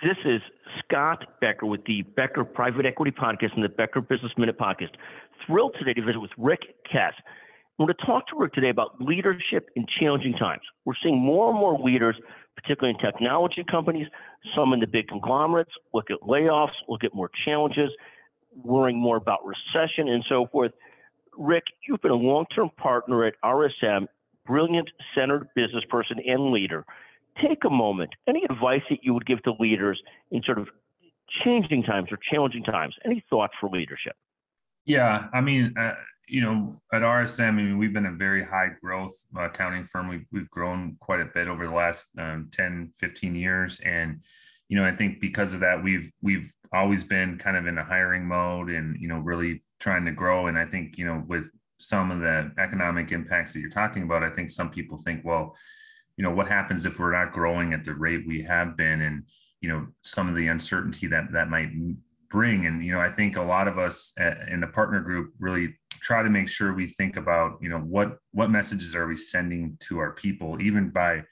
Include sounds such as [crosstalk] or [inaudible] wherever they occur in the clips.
This is Scott Becker with the Becker Private Equity Podcast and the Becker Business Minute Podcast. Thrilled today to visit with Rick Kes. I'm going to talk to Rick today about leadership in challenging times. We're seeing more and more leaders, particularly in technology companies, some in the big conglomerates, look at layoffs, look at more challenges, worrying more about recession and so forth. Rick, you've been a long term partner at RSM, brilliant centered business person and leader take a moment. Any advice that you would give to leaders in sort of changing times or challenging times? Any thoughts for leadership? Yeah, I mean, uh, you know, at RSM, I mean, we've been a very high growth uh, accounting firm. We've, we've grown quite a bit over the last um, 10, 15 years. And, you know, I think because of that, we've, we've always been kind of in a hiring mode and, you know, really trying to grow. And I think, you know, with some of the economic impacts that you're talking about, I think some people think, well, you know what happens if we're not growing at the rate we have been and you know some of the uncertainty that that might bring. And you know i think a lot of us uh, in the partner group really try to make sure we think about you know what what messages are we sending to our people even by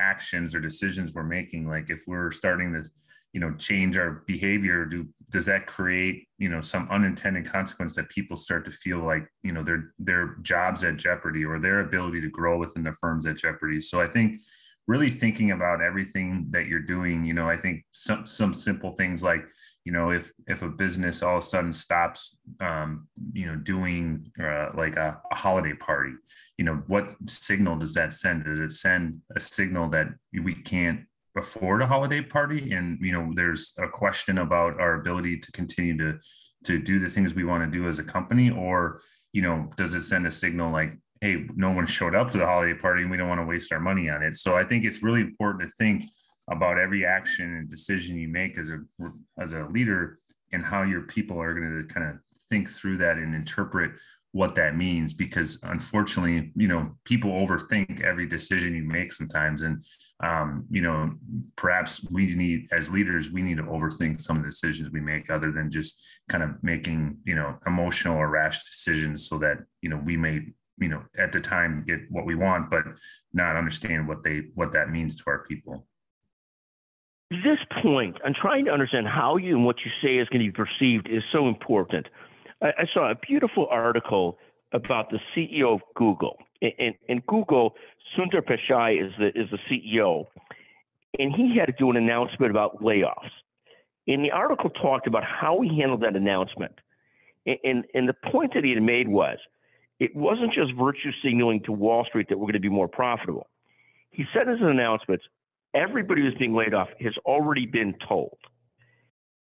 actions or decisions we're making. Like if we're starting to you know change our behavior do does that create you know some unintended consequence that people start to feel like you know their their jobs at jeopardy or their ability to grow within the firms at jeopardy? So i think really thinking about everything that you're doing you know i think some some simple things like you know if if a business all of a sudden stops um, you know doing uh, like a, a, holiday party you know what signal does that send? Does it send a signal that we can't afford a holiday party and you know there's a question about our ability to continue to to do the things we want to do as a company or you know does it send a signal like hey no one showed up to the holiday party and we don't want to waste our money on it? So i think it's really important to think about every action and decision you make as a as a leader and how your people are going to kind of think through that and interpret what that means because unfortunately you know people overthink every decision you make sometimes. And um, you know perhaps we need as leaders we need to overthink some of the decisions we make other than just kind of making you know emotional or rash decisions so that you know we may you know at the time get what we want but not understand what they what that means to our people. This point i'm trying to understand how you and what you say is going to be perceived is so important I, I saw a beautiful article about the CEO of Google. And, and Google, Sundar Pichai is the is the CEO, and he had to do an announcement about layoffs. And the article talked about how he handled that announcement. And, and, and the point that he had made was it wasn't just virtue signaling to Wall Street that we're going to be more profitable. He said in his announcements, everybody who's being laid off has already been told.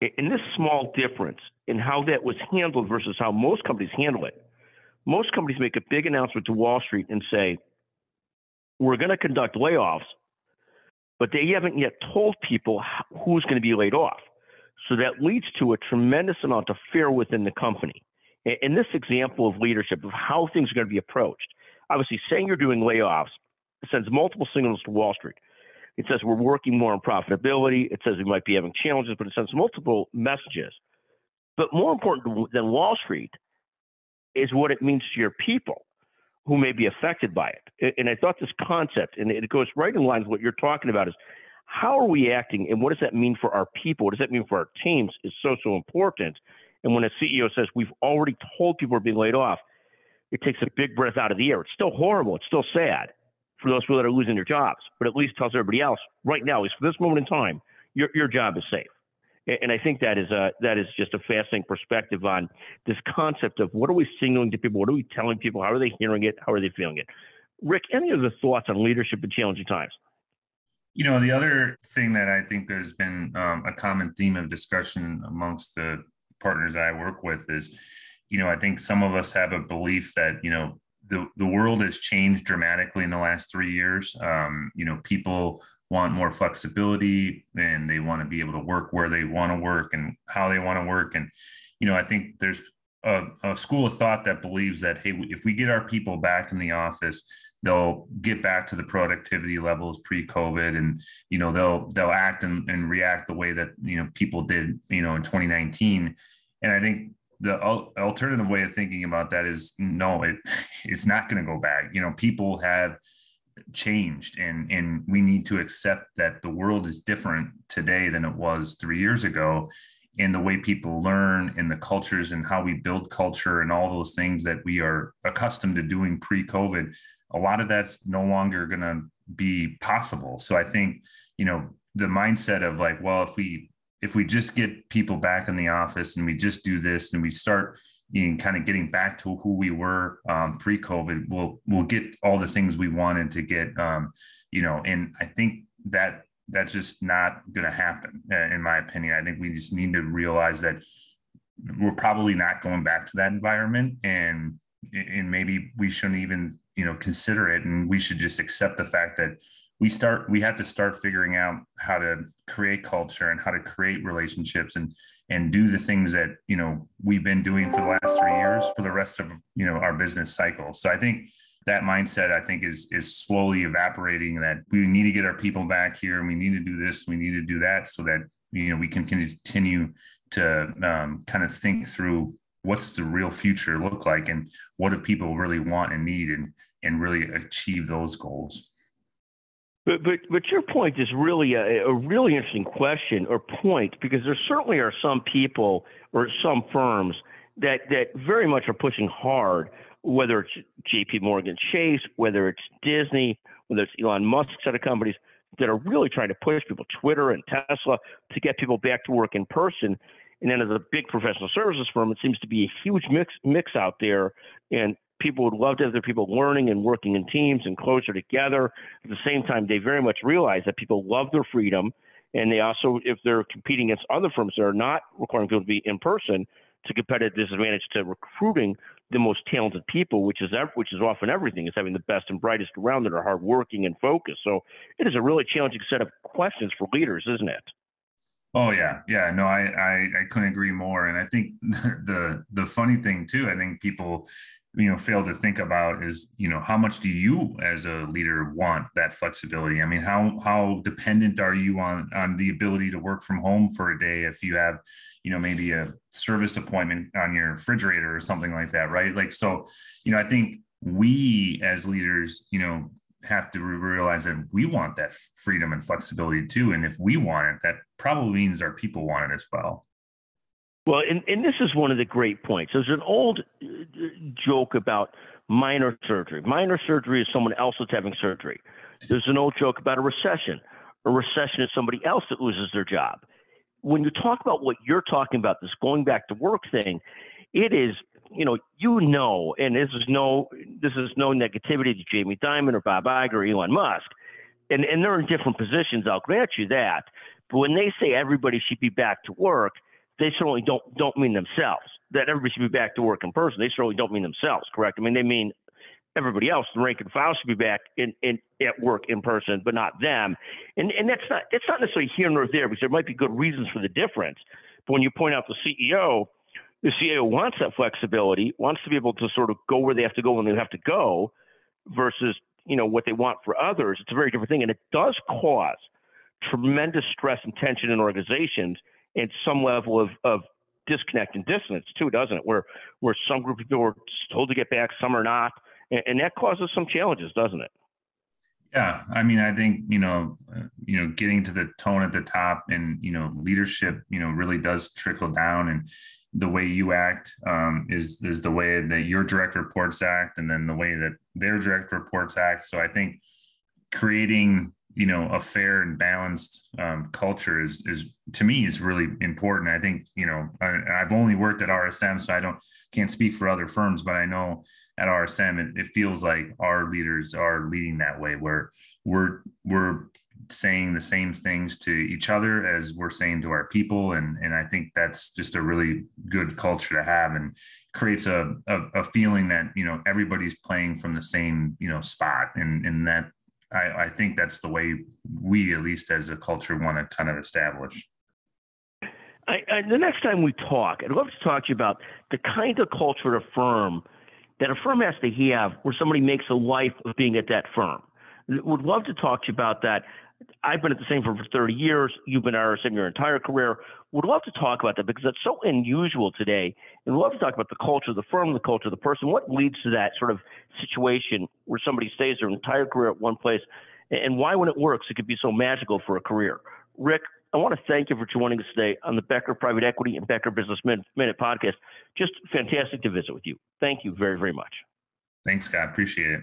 And this small difference in how that was handled versus how most companies handle it. Most companies make a big announcement to Wall Street and say, we're going to conduct layoffs, but they haven't yet told people who's going to be laid off. So that leads to a tremendous amount of fear within the company. In this example of leadership, of how things are going to be approached, obviously saying you're doing layoffs sends multiple signals to Wall Street. It says we're working more on profitability. It says we might be having challenges, but it sends multiple messages. But more important than Wall Street is what it means to your people who may be affected by it. And I thought this concept, and it goes right in line with what you're talking about, is how are we acting and what does that mean for our people? What does that mean for our teams is so, so important. And when a CEO says, we've already told people are being laid off, it takes a big breath out of the air. It's still horrible. It's still sad for those people that are losing their jobs, but at least tells everybody else right now, is for this moment in time, your, your job is safe. And I think that is a that is just a fascinating perspective on this concept of what are we signaling to people, what are we telling people, how are they hearing it, how are they feeling it. Rick, any other thoughts on leadership in challenging times? You know, the other thing that I think has been um, a common theme of discussion amongst the partners I work with is, you know, I think some of us have a belief that you know the the world has changed dramatically in the last three years. Um, you know, people want more flexibility and they want to be able to work where they want to work and how they want to work. And, you know, I think there's a, a, school of thought that believes that, hey, if we get our people back in the office, they'll get back to the productivity levels pre-COVID and, you know, they'll, they'll act and, and react the way that, you know, people did, you know, in 2019. And I think the alternative way of thinking about that is no, it, [laughs] it's not going to go back. You know, people have, changed and and we need to accept that the world is different today than it was 3 years ago in the way people learn in the cultures and how we build culture and all those things that we are accustomed to doing pre-covid a lot of that's no longer going to be possible. So i think you know the mindset of like well if we if we just get people back in the office and we just do this and we start in kind of getting back to who we were um, pre-COVID, we'll we'll get all the things we wanted to get. Um, you know, and I think that that's just not going to happen, uh, in my opinion. I think we just need to realize that we're probably not going back to that environment, and and maybe we shouldn't even you know consider it, and we should just accept the fact that we start we have to start figuring out how to create culture and how to create relationships and and do the things that you know we've been doing for the last three years for the rest of you know our business cycle. So i think that mindset i think is is slowly evaporating that we need to get our people back here. And we need to do this. We need to do that so that you know we can continue to um, kind of think through what's the real future look like and what do people really want and need and and really achieve those goals but but but your point is really a, a really interesting question or point because there certainly are some people or some firms that that very much are pushing hard, whether it's J.P. Morgan Chase, whether it's Disney, whether it's Elon Musk set of companies that are really trying to push people, Twitter and Tesla, to get people back to work in person. And then as a big professional services firm, it seems to be a huge mix mix out there, and people would love to have their people learning and working in teams and closer together. At the same time, they very much realize that people love their freedom. And they also, if they're competing against other firms that are not requiring people to be in person, to competitive disadvantage to recruiting the most talented people, which is which is often everything, is having the best and brightest around that are hardworking and focused. So it is a really challenging set of questions for leaders, isn't it? Oh yeah, yeah. No, I, I I couldn't agree more. And I think [laughs] the the funny thing too, I think people you know fail to think about is you know how much do you as a leader want that flexibility? I mean how how dependent are you on on the ability to work from home for a day if you have you know maybe a service appointment on your refrigerator or something like that right? Like so you know i think we as leaders you know have to realize that we want that freedom and flexibility too and if we want it that probably means our people want it as well well, and, and this is one of the great points. There's an old uh, joke about minor surgery. Minor surgery is someone else that's having surgery. There's an old joke about a recession. A recession is somebody else that loses their job. When you talk about what you're talking about, this going back to work thing, it is, you know, you know, and this is no, this is no negativity to Jamie Dimon or Bob Iger or Elon Musk, and and they're in different positions. I'll grant you that. But when they say everybody should be back to work, they certainly don't don't mean themselves. That everybody should be back to work in person. They certainly don't mean themselves, correct? I mean they mean everybody else. The rank and file should be back in, in at work in person, but not them. And and that's not it's not necessarily here nor there because there might be good reasons for the difference. But when you point out the CEO, the CEO wants that flexibility, wants to be able to sort of go where they have to go when they have to go, versus you know what they want for others. It's a very different thing, and it does cause tremendous stress and tension in organizations and some level of, of disconnect and dissonance too, doesn't it? Where where some group of people are told to get back, some are not, and, and that causes some challenges, doesn't it? Yeah, I mean, I think you know, you know, getting to the tone at the top, and you know, leadership, you know, really does trickle down, and the way you act um, is is the way that your direct reports act, and then the way that their direct reports act. So I think creating you know a fair and balanced um, culture is is to me is really important. I think you know I, have only worked at rsm so i don't can't speak for other firms but i know at rsm it, it feels like our leaders are leading that way where we're we're saying the same things to each other as we're saying to our people and and i think that's just a really good culture to have and creates a, a, a feeling that you know everybody's playing from the same you know spot and and that I, I think that's the way we, at least as a culture, want to kind of establish. I, I, the next time we talk, I'd love to talk to you about the kind of culture at a firm that a firm has to have where somebody makes a life of being at that firm. Would love to talk to you about that. I've been at the same firm for 30 years. You've been at RSM your entire career. Would love to talk about that because that's so unusual today. And we'd love to talk about the culture of the firm, the culture of the person. What leads to that sort of situation where somebody stays their entire career at one place and why, when it works, it could be so magical for a career? Rick, I want to thank you for joining us today on the Becker Private Equity and Becker Business Minute podcast. Just fantastic to visit with you. Thank you very, very much. Thanks, Scott. Appreciate it.